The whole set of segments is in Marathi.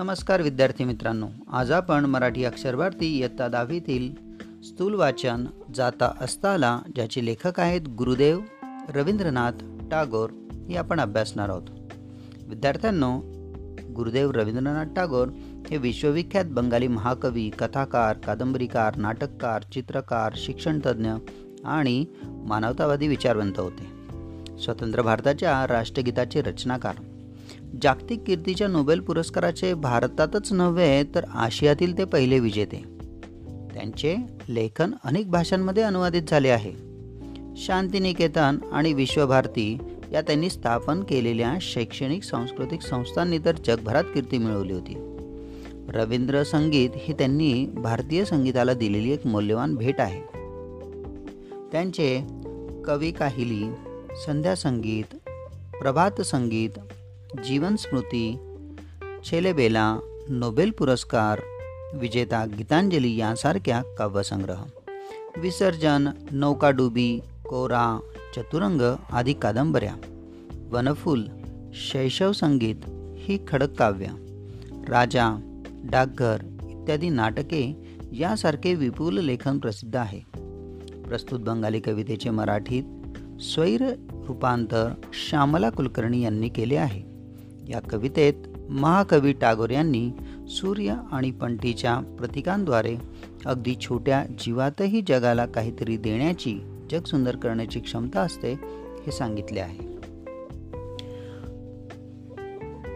नमस्कार विद्यार्थी मित्रांनो. आज आपण मराठी अक्षरभारती इयत्ता दहावीतील स्थूल वाचन जाता असताला ज्याचे लेखक आहेत गुरुदेव रवींद्रनाथ टागोर हे आपण अभ्यासणार आहोत. विद्यार्थ्यांनो गुरुदेव रवींद्रनाथ टागोर हे विश्वविख्यात बंगाली महाकवी कथाकार कादंबरीकार नाटककार चित्रकार शिक्षणतज्ज्ञ आणि मानवतावादी विचारवंत होते. स्वतंत्र भारताच्या राष्ट्रगीताचे रचनाकार. जागतिक कीर्तीच्या नोबेल पुरस्काराचे भारतातच नव्हे तर आशियातील ते पहिले विजेते. त्यांचे लेखन अनेक भाषांमध्ये अनुवादित झाले आहे. शांतिनिकेतन आणि विश्वभारती या त्यांनी स्थापन केलेल्या शैक्षणिक सांस्कृतिक संस्थांनी तर जगभरात कीर्ती मिळवली होती. रवींद्र संगीत ही त्यांनी भारतीय संगीताला दिलेली एक मौल्यवान भेट आहे. त्यांचे कवी काहिली संध्या संगीत प्रभात संगीत जीवन स्मृती छेलेबेला नोबेल पुरस्कार विजेता गीतांजली यांसारख्या काव्यसंग्रह विसर्जन नौकाडुबी कोरा चतुरंग आदी कादंबऱ्या वनफूल शैशव संगीत ही खडक काव्य राजा डाकघर इत्यादी नाटके यासारखे विपुल लेखन प्रसिद्ध आहे. प्रस्तुत बंगाली कवितेचे मराठीत स्वैर रूपांतर श्यामला कुलकर्णी यांनी केले आहे. या कवितेत महाकवी टागोर यांनी सूर्य आणि पंटीच्या प्रतीकांद्वारे अगदी छोट्या जीवातही जगाला काहीतरी देण्याची जग सुंदर करण्याची क्षमता असते हे सांगितले आहे.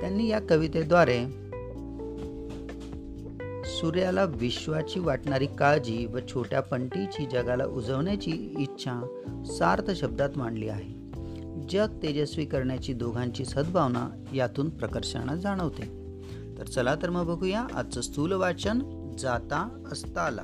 त्यांनी या कवितेद्वारे सूर्याला विश्वाची वाटणारी काळजी व छोट्या पंटीची जगाला उजवण्याची इच्छा सार्थ शब्दात मांडली आहे. जग तेजस्वी करण्याची दोघांची सद्भावना यातून प्रकर्षानं जाणवते. तर चला तर मग बघूया आजचं स्थूल वाचन जाता असता आला